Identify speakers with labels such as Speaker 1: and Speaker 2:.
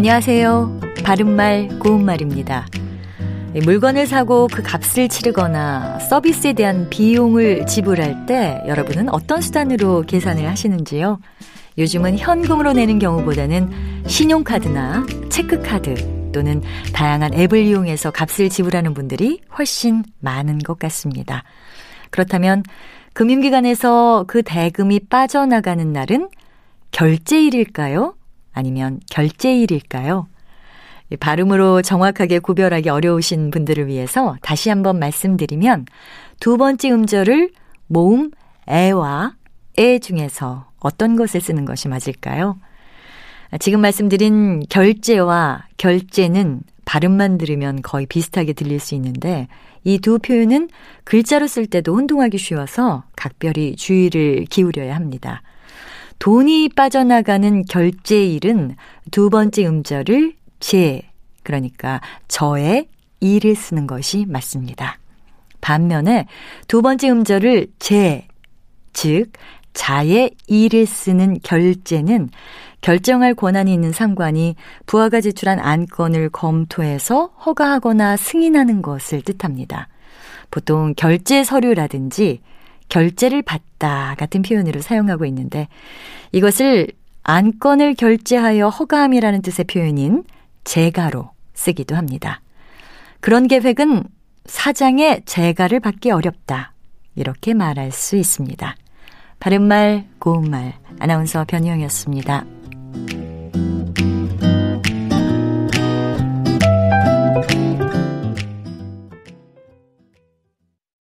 Speaker 1: 안녕하세요. 바른말 고운말입니다. 물건을 사고 그 값을 치르거나 서비스에 대한 비용을 지불할 때 여러분은 어떤 수단으로 계산을 하시는지요? 요즘은 현금으로 내는 경우보다는 신용카드나 체크카드 또는 다양한 앱을 이용해서 값을 지불하는 분들이 훨씬 많은 것 같습니다. 그렇다면 금융기관에서 그 대금이 빠져나가는 날은 결제일일까요? 아니면 결제일일까요? 발음으로 정확하게 구별하기 어려우신 분들을 위해서 다시 한번 말씀드리면 두 번째 음절을 모음 에와 에 중에서 어떤 것에 쓰는 것이 맞을까요? 지금 말씀드린 결제와 결제는 발음만 들으면 거의 비슷하게 들릴 수 있는데 이 두 표현은 글자로 쓸 때도 혼동하기 쉬워서 각별히 주의를 기울여야 합니다. 돈이 빠져나가는 결제일은 두 번째 음절을 제, 그러니까 저의 일을 쓰는 것이 맞습니다. 반면에 두 번째 음절을 제, 즉, 자의 일을 쓰는 결제는 결정할 권한이 있는 상관이 부하가 제출한 안건을 검토해서 허가하거나 승인하는 것을 뜻합니다. 보통 결제 서류라든지 결제를 받다 같은 표현으로 사용하고 있는데 이것을 안건을 결제하여 허가함이라는 뜻의 표현인 재가로 쓰기도 합니다. 그런 계획은 사장의 재가를 받기 어렵다. 이렇게 말할 수 있습니다. 바른말, 고운말, 아나운서 변희영이었습니다.